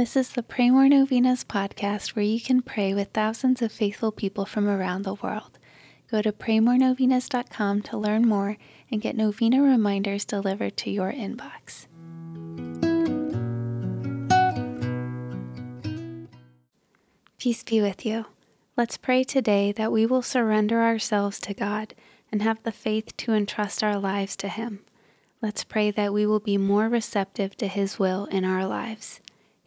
This is the Pray More Novenas podcast where you can pray with thousands of faithful people from around the world. Go to praymorenovenas.com to learn more and get novena reminders delivered to your inbox. Peace be with you. Let's pray today that we will surrender ourselves to God and have the faith to entrust our lives to Him. Let's pray that we will be more receptive to His will in our lives.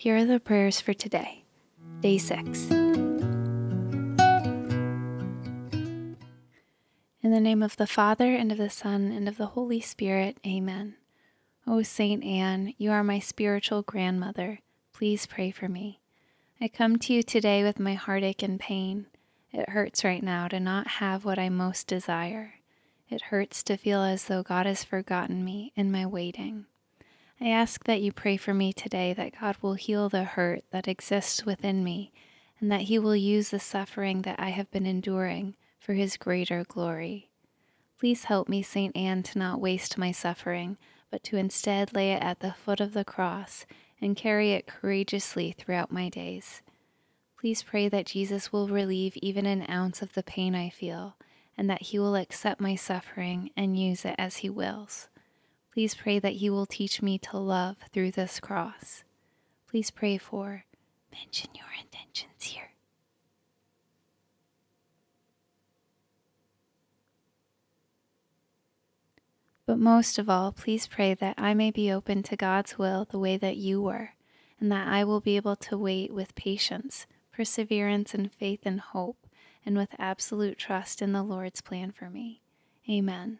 Here are the prayers for today, day six. In the name of the Father, and of the Son, and of the Holy Spirit, amen. O Saint Anne, you are my spiritual grandmother. Please pray for me. I come to you today with my heartache and pain. It hurts right now to not have what I most desire. It hurts to feel as though God has forgotten me in my waiting. I ask that you pray for me today that God will heal the hurt that exists within me and that He will use the suffering that I have been enduring for His greater glory. Please help me, St. Anne, to not waste my suffering, but to instead lay it at the foot of the cross and carry it courageously throughout my days. Please pray that Jesus will relieve even an ounce of the pain I feel and that He will accept my suffering and use it as He wills. Please pray that He will teach me to love through this cross. Please pray for, mention your intentions here. But most of all, please pray that I may be open to God's will the way that you were, and that I will be able to wait with patience, perseverance, and faith and hope and with absolute trust in the Lord's plan for me. Amen.